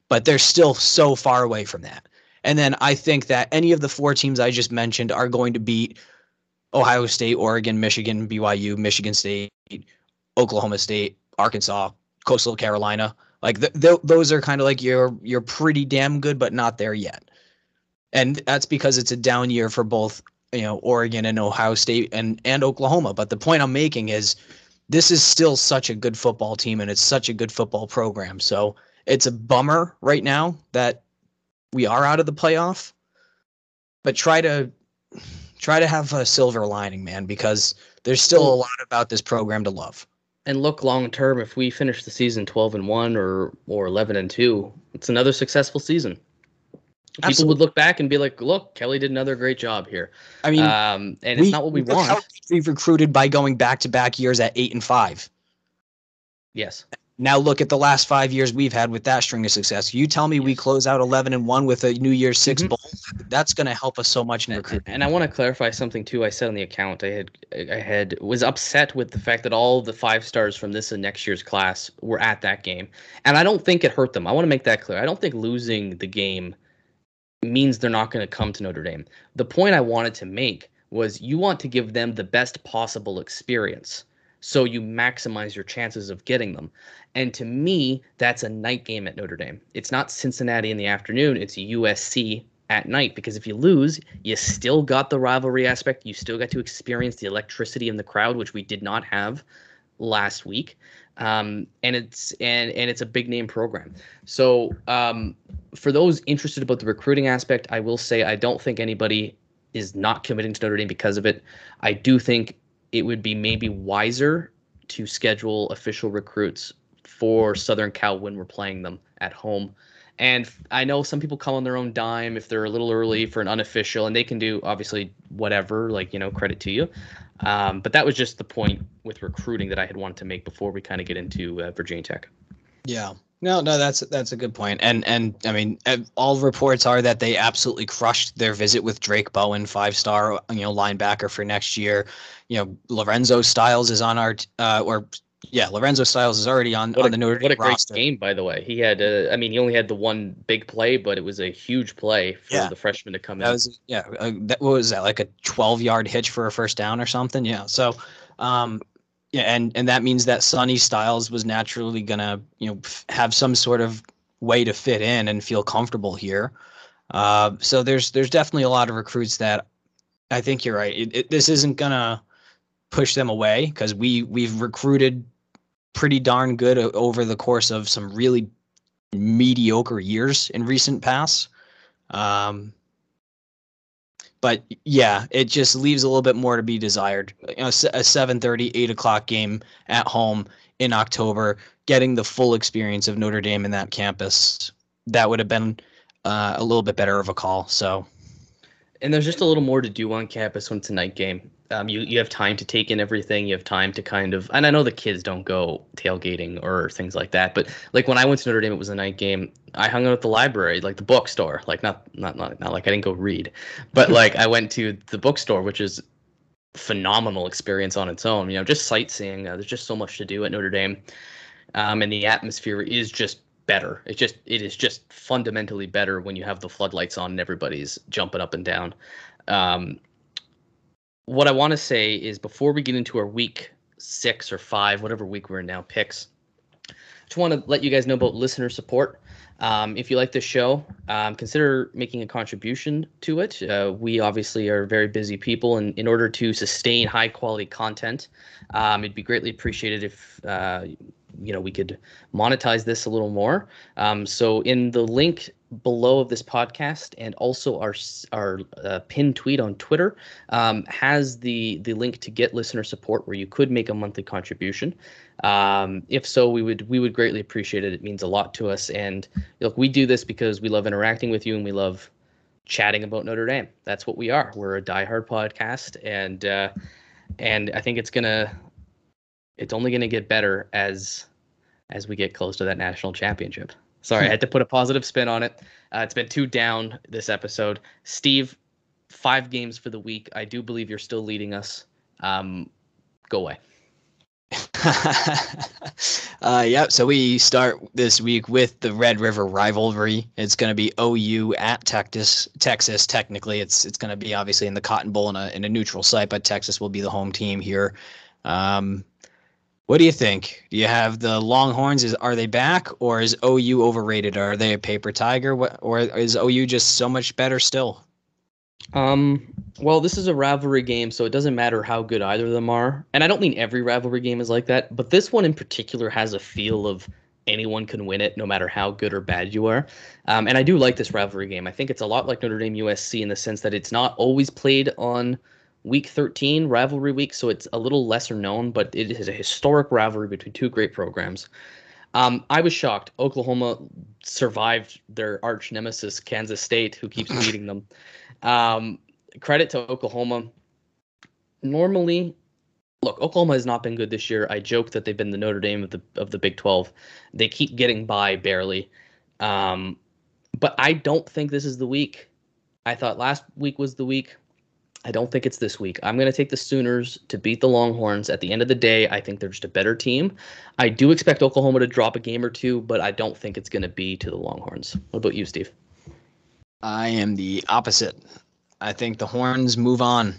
But they're still so far away from that. And then I think that any of the four teams I just mentioned are going to beat Ohio State, Oregon, Michigan, BYU, Michigan State, Oklahoma State, Arkansas, Coastal Carolina. Like th- th- those are kind of like you're you're pretty damn good, but not there yet. And that's because it's a down year for both you know Oregon and Ohio State and and Oklahoma. But the point I'm making is this is still such a good football team and it's such a good football program. So it's a bummer right now that we are out of the playoff. But try to try to have a silver lining, man, because there's still a lot about this program to love. And look long term, if we finish the season twelve and one or or eleven and two, it's another successful season. People Absolutely. would look back and be like, "Look, Kelly did another great job here." I mean, um, and it's not what we want. We've recruited by going back to back years at eight and five. Yes, Now look at the last five years we've had with that string of success. You tell me we close out eleven and one with a New Year's 6 Mhm. bowl. That's going to help us so much in And, recruiting. and I want to clarify something too. I said on the account I had I had was upset with the fact that all the five stars from this and next year's class were at that game, and I don't think it hurt them. I want to make that clear. I don't think losing the game means they're not going to come to Notre Dame. The point I wanted to make was you want to give them the best possible experience, so you maximize your chances of getting them. And to me, that's a night game at Notre Dame. It's not Cincinnati in the afternoon. It's USC at night because if you lose, you still got the rivalry aspect. You still got to experience the electricity in the crowd, which we did not have last week. Um, and it's and and it's a big name program. So um, for those interested about the recruiting aspect, I will say I don't think anybody is not committing to Notre Dame because of it. I do think it would be maybe wiser to schedule official recruits for Southern Cal when we're playing them at home. And I know some people come on their own dime if they're a little early for an unofficial, and they can do obviously whatever, like, you know, credit to you. Um, but that was just the point with recruiting that I had wanted to make before we kind of get into uh, Virginia Tech. Yeah. No, no, that's that's a good point. And and I mean, all reports are that they absolutely crushed their visit with Drayk Bowen, five star, you know, linebacker for next year. You know, Lorenzo Styles is on our uh, or yeah, Lorenzo Styles is already on What on a, the Notre what a great roster. game, by the way. He had, uh, I mean, he only had the one big play, but it was a huge play for Yeah. the freshman to come That in. was yeah. Uh, that what was that like a twelve yard hitch for a first down or something? Yeah. So, um, yeah, and and that means that Sonny Styles was naturally gonna you know f- have some sort of way to fit in and feel comfortable here. Uh, so there's there's definitely a lot of recruits that I think you're right. It, it, this isn't gonna push them away because we we've recruited pretty darn good over the course of some really mediocre years in recent past. Um, but yeah, it just leaves a little bit more to be desired. You know, a 7:30, 8 o'clock game at home in October, getting the full experience of Notre Dame in that campus, that would have been uh, a little bit better of a call. So and there's just a little more to do on campus when it's a night game. Um, you you have time to take in everything. You have time to kind of, and I know the kids don't go tailgating or things like that, but like when I went to Notre Dame, it was a night game. I hung out at the library, like the bookstore, like not not not not like I didn't go read, but like I went to the bookstore, which is phenomenal experience on its own. You know, just sightseeing. Uh, there's just so much to do at Notre Dame, um, and the atmosphere is just better. It just it is just fundamentally better when you have the floodlights on and everybody's jumping up and down. Um, what I want to say is before we get into our week six or five, whatever week we're in now, picks. I just want to let you guys know about listener support. Um, if you like this show, um, consider making a contribution to it. Uh, we obviously are very busy people, and in order to sustain high quality content, um, it'd be greatly appreciated if uh, you know we could monetize this a little more. Um, so in the link below of this podcast and also our our uh, pinned tweet on Twitter um, has the the link to get listener support where you could make a monthly contribution. Um, if so, we would we would greatly appreciate it. It means a lot to us. And look, we do this because we love interacting with you and we love chatting about Notre Dame. That's what we are. We're a diehard podcast, and uh, and I think it's gonna it's only gonna get better as as we get close to that national championship. Sorry, I had to put a positive spin on it. Uh, it's been two down this episode. Steve, five games for the week. I do believe you're still leading us. Um, go away. uh, yep. So we start this week with the Red River rivalry. It's going to be OU at Texas. Texas. Technically, it's it's going to be obviously in the Cotton Bowl in a in a neutral site, but Texas will be the home team here. Um, what do you think? Do you have the Longhorns? Is are they back, or is OU overrated? Are they a paper tiger? Or is OU just so much better still? Um, well, this is a rivalry game, so it doesn't matter how good either of them are. And I don't mean every rivalry game is like that, but this one in particular has a feel of anyone can win it, no matter how good or bad you are. Um, and I do like this rivalry game. I think it's a lot like Notre Dame USC in the sense that it's not always played on week 13 rivalry week, so it's a little lesser known, but it is a historic rivalry between two great programs. Um, I was shocked. Oklahoma survived their arch nemesis, Kansas State, who keeps beating them. Um, credit to Oklahoma. Normally, look, Oklahoma has not been good this year. I joke that they've been the Notre Dame of the of the Big 12. They keep getting by barely. Um, but I don't think this is the week. I thought last week was the week. I don't think it's this week. I'm going to take the Sooners to beat the Longhorns. At the end of the day, I think they're just a better team. I do expect Oklahoma to drop a game or two, but I don't think it's going to be to the Longhorns. What about you, Steve? I am the opposite. I think the Horns move on.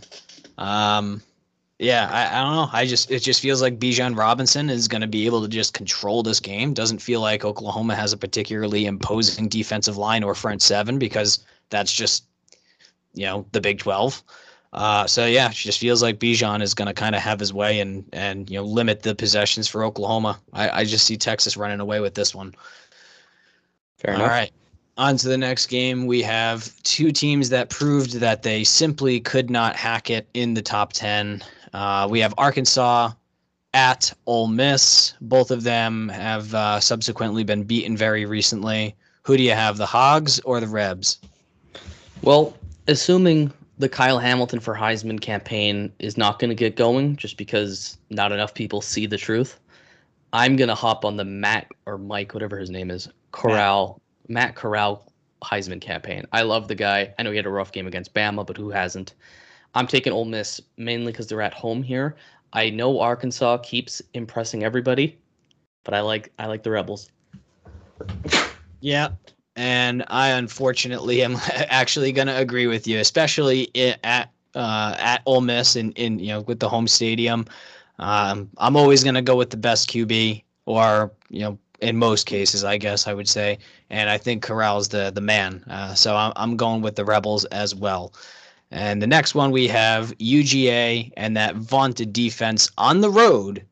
Um, yeah, I, I don't know. I just it just feels like Bijan Robinson is going to be able to just control this game. Doesn't feel like Oklahoma has a particularly imposing defensive line or front seven because that's just you know the Big Twelve. Uh, so yeah, it just feels like Bijan is going to kind of have his way and and you know limit the possessions for Oklahoma. I, I just see Texas running away with this one. Fair enough. All right. On to the next game. We have two teams that proved that they simply could not hack it in the top 10. Uh, we have Arkansas at Ole Miss. Both of them have uh, subsequently been beaten very recently. Who do you have, the Hogs or the Rebs? Well, assuming the Kyle Hamilton for Heisman campaign is not going to get going just because not enough people see the truth, I'm going to hop on the Matt or Mike, whatever his name is, Corral, Matt, Matt Corral Heisman campaign. I love the guy. I know he had a rough game against Bama, but who hasn't? I'm taking Ole Miss mainly because they're at home here. I know Arkansas keeps impressing everybody, but I like I like the Rebels. Yeah, and I unfortunately am actually going to agree with you, especially at uh, at Ole Miss in in you know with the home stadium. Um, I'm always going to go with the best QB, or you know, in most cases, I guess I would say. And I think Corral's the the man. Uh, so I'm I'm going with the Rebels as well. And the next one we have UGA and that vaunted defense on the road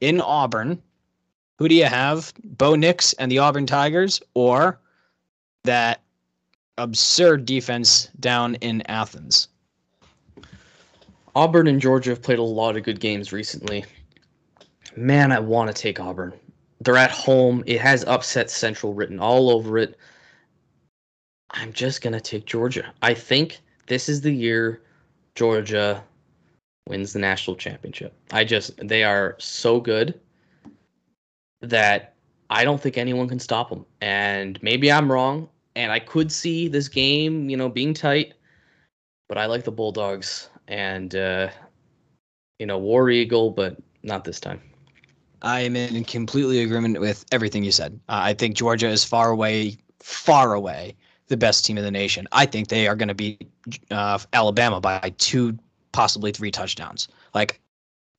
in Auburn. Who do you have? Bo Nix and the Auburn Tigers or that absurd defense down in Athens? Auburn and Georgia have played a lot of good games recently. Man, I want to take Auburn. They're at home. It has upset Central written all over it. I'm just going to take Georgia. I think this is the year Georgia wins the national championship. I just they are so good that I don't think anyone can stop them. And maybe I'm wrong, and I could see this game, you know, being tight. But I like the Bulldogs and uh, you know War Eagle, but not this time. I am in completely agreement with everything you said. Uh, I think Georgia is far away, far away the best team in the nation. I think they are going to beat uh, Alabama by two, possibly three touchdowns. Like,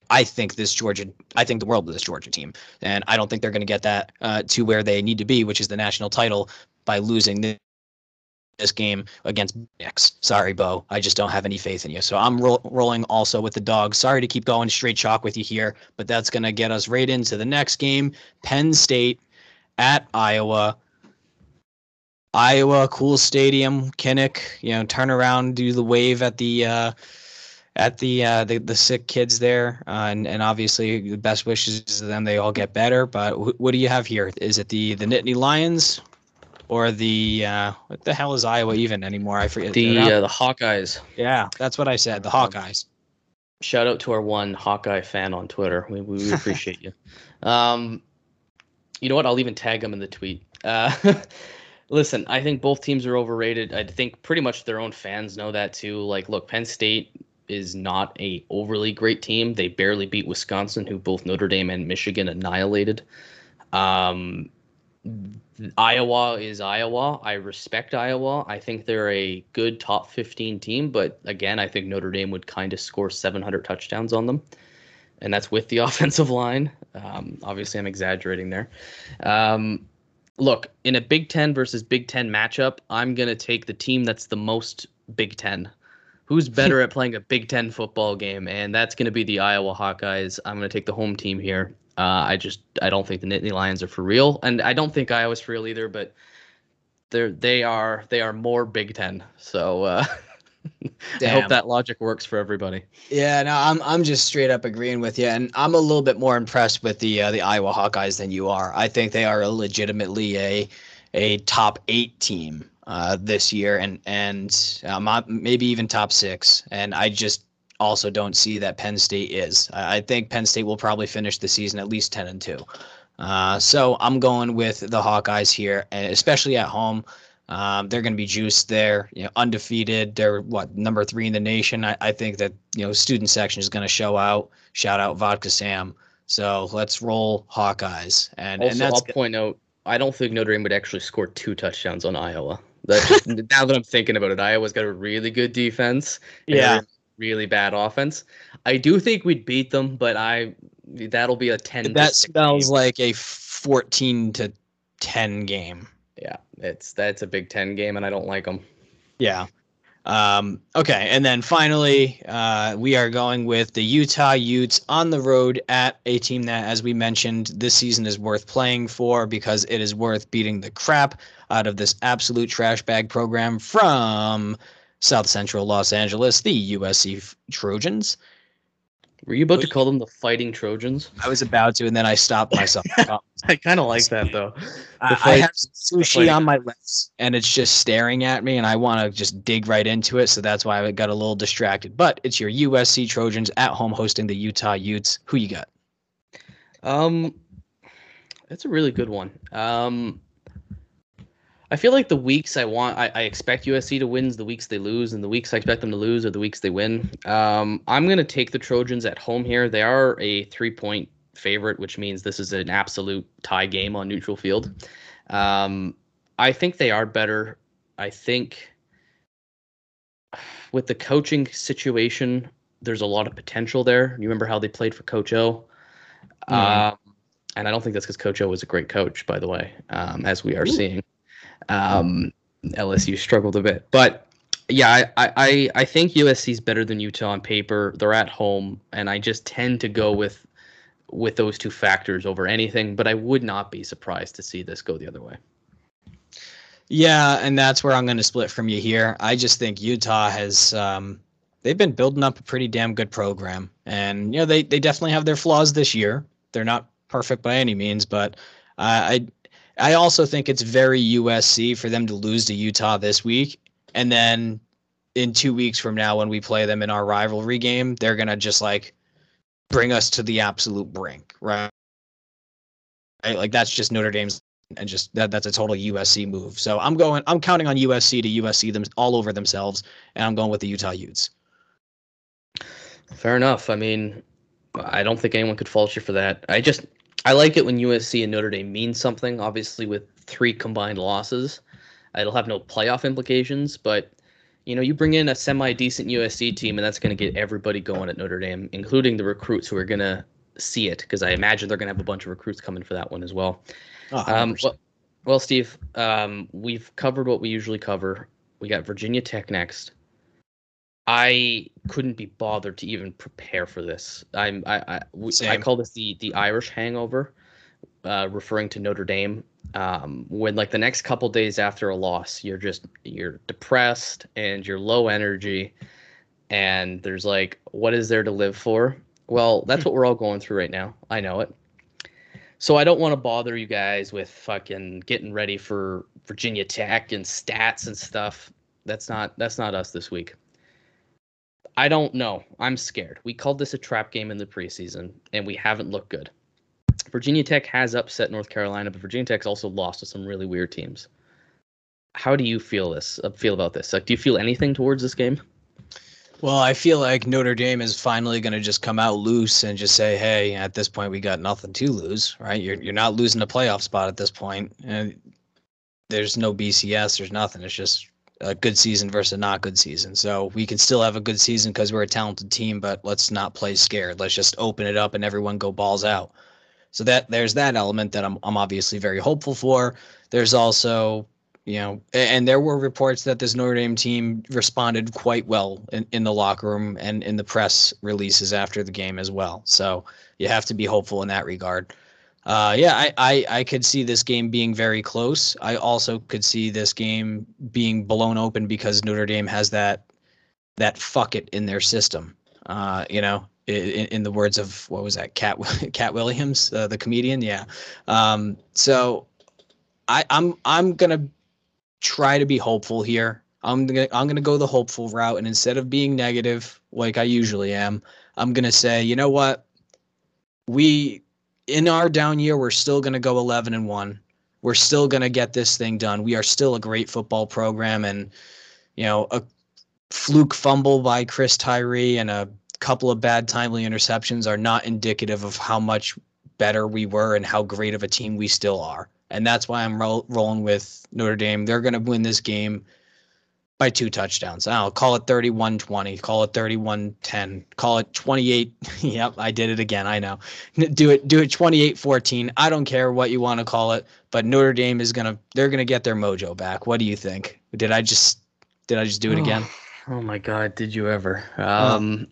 I think this Georgia, I think the world of this Georgia team, and I don't think they're going to get that uh, to where they need to be, which is the national title, by losing this, this game against Nix. Sorry, Bo, I just don't have any faith in you. So I'm ro- rolling also with the dogs. Sorry to keep going straight chalk with you here, but that's going to get us right into the next game: Penn State at Iowa. Iowa, cool stadium, Kinnick, you know, turn around, do the wave at the uh, at the, uh, the the sick kids there, uh, and and obviously the best wishes to them they all get better. But wh- what do you have here? Is it the the Nittany Lions or the uh, what the hell is Iowa even anymore? I forget. The uh, the Hawkeyes. Yeah, that's what I said. The Hawkeyes. Shout out to our one Hawkeye fan on Twitter. We we appreciate you. Um, you know what? I'll even tag him in the tweet. Uh, Listen, I think both teams are overrated. I think pretty much their own fans know that too. Like, look, Penn State is not a overly great team. They barely beat Wisconsin, who both Notre Dame and Michigan annihilated. Um, Iowa is Iowa. I respect Iowa. I think they're a good top 15 team, but again, I think Notre Dame would kind of score 700 touchdowns on them. And that's with the offensive line. Um, obviously, I'm exaggerating there. Um, look, in a Big Ten versus Big Ten matchup, I'm going to take the team that's the most Big Ten. Who's better at playing a Big Ten football game? And that's going to be the Iowa Hawkeyes. I'm going to take the home team here. Uh, I just I don't think the Nittany Lions are for real, and I don't think Iowa's for real either. But they're they are they are more Big Ten. So uh, I hope that logic works for everybody. Yeah, no, I'm I'm just straight up agreeing with you, and I'm a little bit more impressed with the uh, the Iowa Hawkeyes than you are. I think they are legitimately a a top eight team uh, this year, and and um, maybe even top six. And I just also don't see that Penn State is. I, think Penn State will probably finish the season at least ten and two. Uh, so I'm going with the Hawkeyes here, and especially at home. Um, they're going to be juiced there, you know, undefeated. They're what number three in the nation. I, I think that you know student section is going to show out. Shout out Vodka Sam. So let's roll Hawkeyes. And Also, and that's I'll point out, I don't think Notre Dame would actually score two touchdowns on Iowa. That's just, now that I'm thinking about it, Iowa's got a really good defense. Yeah. Really, bad offense. I do think we'd beat them, but I that'll be a ten. that six smells game. like a 14 to 10 game. yeah, it's that's a Big Ten game, and I don't like them. Yeah. Um, okay, and then finally, uh, we are going with the Utah Utes on the road at a team that, as we mentioned, this season is worth playing for because it is worth beating the crap out of this absolute trash bag program from South Central Los Angeles, the USC Trojans. Were you about to call them the Fighting Trojans? I was about to, and then I stopped myself. I kind of like that though. I, I have sushi on my lips and it's just staring at me and I want to just dig right into it. So that's why I got a little distracted. But it's your USC Trojans at home hosting the Utah Utes. Who you got? Um, that's a really good one. Um, I feel like the weeks I want, I, I expect USC to win is the weeks they lose, and the weeks I expect them to lose are the weeks they win. Um, I'm gonna take the Trojans at home here. They are a three point favorite, which means this is an absolute tie game on neutral field. Um, I think they are better. I think with the coaching situation, there's a lot of potential there. You remember how they played for Coach O? Um, and I don't think that's because Coach O was a great coach, by the way, um, as we are seeing. Um, LSU struggled a bit, but yeah, I, I, I- think USC is better than Utah on paper. They're at home, and I just tend to go with with those two factors over anything. But I would not be surprised to see this go the other way. Yeah, and that's where I'm going to split from you here. I just think Utah has um, they've been building up a pretty damn good program, and you know they they definitely have their flaws this year. They're not perfect by any means, but I I I also think it's very USC for them to lose to Utah this week, and then in two weeks from now when we play them in our rivalry game, they're gonna just like bring us to the absolute brink, right? Right? Like that's just Notre Dame's and just that that's a total USC move. So I'm going I'm counting on USC to USC them all over themselves and I'm going with the Utah Utes. Fair enough. I mean, I don't think anyone could fault you for that. I just I like it when USC and Notre Dame mean something. Obviously, with three combined losses, it'll have no playoff implications. But you know, you bring in a semi decent USC team, and that's going to get everybody going at Notre Dame, including the recruits who are going to see it, because I imagine they're going to have a bunch of recruits coming for that one as well. Oh, Um, well, well, Steve, um, we've covered what we usually cover. We got Virginia Tech next. I couldn't be bothered to even prepare for this. I'm I I, w- I call this the the Irish hangover, uh, referring to Notre Dame. Um, when like the next couple days after a loss, you're just you're depressed and you're low energy, and there's like, what is there to live for? Well, that's what we're all going through right now. I know it. So I don't want to bother you guys with fucking getting ready for Virginia Tech and stats and stuff. That's not that's not us this week. I don't know. I'm scared. We called this a trap game in the preseason and we haven't looked good. Virginia Tech has upset North Carolina, but Virginia Tech's also lost to some really weird teams. How do you feel this? uh, Feel about this? Like, do you feel anything towards this game? Well, I feel like Notre Dame is finally going to just come out loose and just say, "Hey, at this point, we got nothing to lose, right? You're you're not losing a playoff spot at this point, and there's no BCS, there's nothing. It's just a good season versus a not good season. So we can still have a good season because we're a talented team, but let's not play scared. Let's just open it up and everyone go balls out. So that there's that element that I'm I'm obviously very hopeful for. There's also you know, and there were reports that this Notre Dame team responded quite well in, in the locker room and in the press releases after the game as well. So you have to be hopeful in that regard. Uh, yeah, I, I, I could see this game being very close. I also could see this game being blown open because Notre Dame has that that fuck it in their system. Uh, you know, in, in the words of what was that, Cat Katt Williams, uh, the comedian. Yeah. Um, so I, I'm I'm gonna try to be hopeful here. I'm gonna I'm gonna go the hopeful route, and instead of being negative like I usually am, I'm gonna say, you know what? We in our down year, we're still gonna go 11 and one. We're still gonna get this thing done. We are still a great football program, and you know a fluke fumble by Chris Tyree and a couple of bad timely interceptions are not indicative of how much better we were and how great of a team we still are. And that's why I'm ro- rolling with Notre Dame. They're going to win this game by two touchdowns. I'll call it 31 20, call it 31 10, call it 28. yep, I did it again. I know. Do it, do it 28 14. I don't care what you want to call it, but Notre Dame is going to, they're going to get their mojo back. What do you think? Did I just, did I just do it again? Oh my God, did you ever? Um,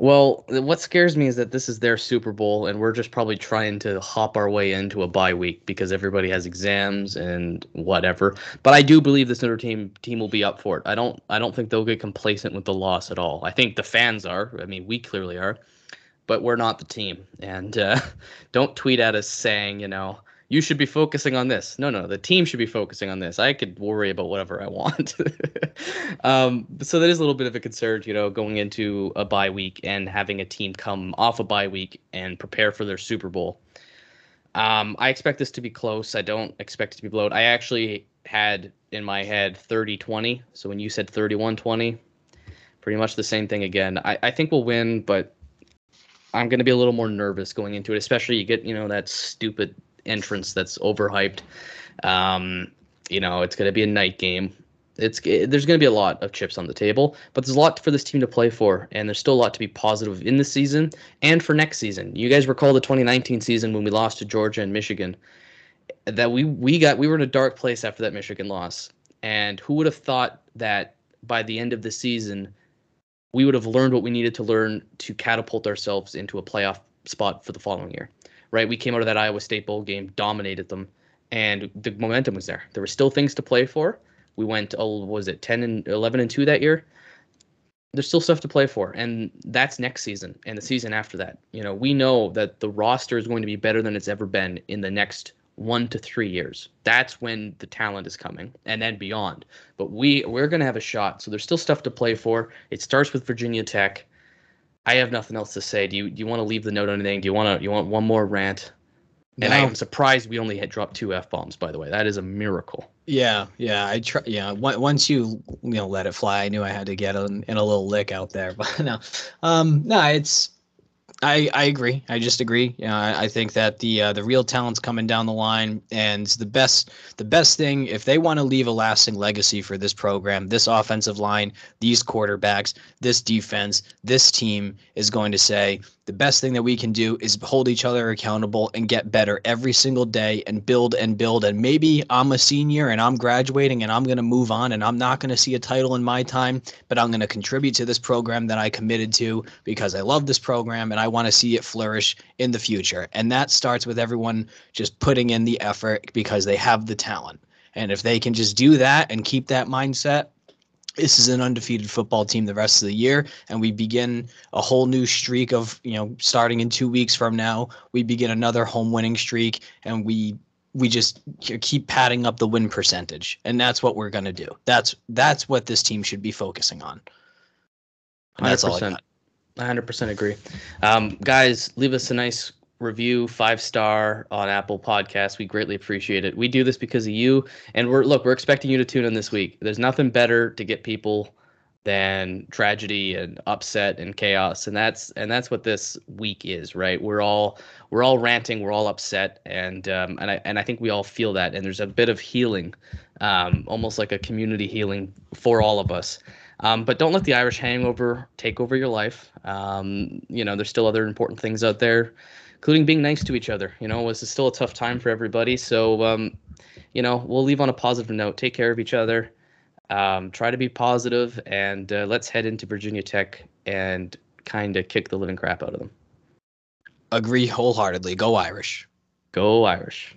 well, what scares me is that this is their Super Bowl, and we're just probably trying to hop our way into a bye week because everybody has exams and whatever. But I do believe this Notre Dame team will be up for it. I don't. I don't think they'll get complacent with the loss at all. I think the fans are. I mean, we clearly are, but we're not the team. And uh, don't tweet at us saying, you know, you should be focusing on this. No, no, the team should be focusing on this. I could worry about whatever I want. um, so that is a little bit of a concern, you know, going into a bye week and having a team come off a bye week and prepare for their Super Bowl. Um, I expect this to be close. I don't expect it to be blown. I actually had in my head 30 20. So when you said 31 20, pretty much the same thing again. I, I think we'll win, but I'm going to be a little more nervous going into it, especially you get, you know, that stupid entrance that's overhyped. Um, you know, it's going to be a night game. It's there's going to be a lot of chips on the table, but there's a lot for this team to play for, and there's still a lot to be positive in this season and for next season. You guys recall the 2019 season when we lost to Georgia and Michigan? That we we got we were in a dark place after that Michigan loss, and who would have thought that by the end of the season we would have learned what we needed to learn to catapult ourselves into a playoff spot for the following year right? We came out of that Iowa State bowl game, dominated them, and the momentum was there. There were still things to play for. We went, oh, was it 10 and 11 and 2 that year? There's still stuff to play for, and that's next season and the season after that. You know, we know that the roster is going to be better than it's ever been in the next one to three years. That's when the talent is coming, and then beyond. But we we're going to have a shot. So there's still stuff to play for. It starts with Virginia Tech. I have nothing else to say. Do you do you want to leave the note on anything? Do you want to you want one more rant? No. And I am surprised we only had dropped two f bombs. By the way, that is a miracle. Yeah, yeah. I try. Yeah, once you you know let it fly, I knew I had to get in, in a little lick out there. But no, um, no, it's I, I agree. I just agree. You know, I, I think that the uh, the real talent's coming down the line, and the best the best thing if they want to leave a lasting legacy for this program, this offensive line, these quarterbacks, this defense, this team is going to say the best thing that we can do is hold each other accountable and get better every single day and build and build. And maybe I'm a senior and I'm graduating and I'm going to move on and I'm not going to see a title in my time, but I'm going to contribute to this program that I committed to because I love this program and I want to see it flourish in the future. And that starts with everyone just putting in the effort because they have the talent. And if they can just do that and keep that mindset, this is an undefeated football team the rest of the year and we begin a whole new streak of you know starting in two weeks from now we begin another home winning streak and we we just keep padding up the win percentage and that's what we're going to do. That's that's what this team should be focusing on. And that's 100%, all I got. 100% agree. Um, guys leave us a nice review five star on Apple Podcasts. We greatly appreciate it. We do this because of you, and we're look, we're expecting you to tune in this week. There's nothing better to get people than tragedy and upset and chaos, and that's and that's what this week is, right? We're all we're all ranting, we're all upset, and um, and I and I think we all feel that, and there's a bit of healing, um, almost like a community healing for all of us. Um, but don't let the Irish hangover take over your life. Um, you know, there's still other important things out there including being nice to each other. You know, it was still a tough time for everybody. So, um, you know, we'll leave on a positive note. Take care of each other. Um, try to be positive, and uh, let's head into Virginia Tech and kind of kick the living crap out of them. Agree wholeheartedly. Go Irish. Go Irish.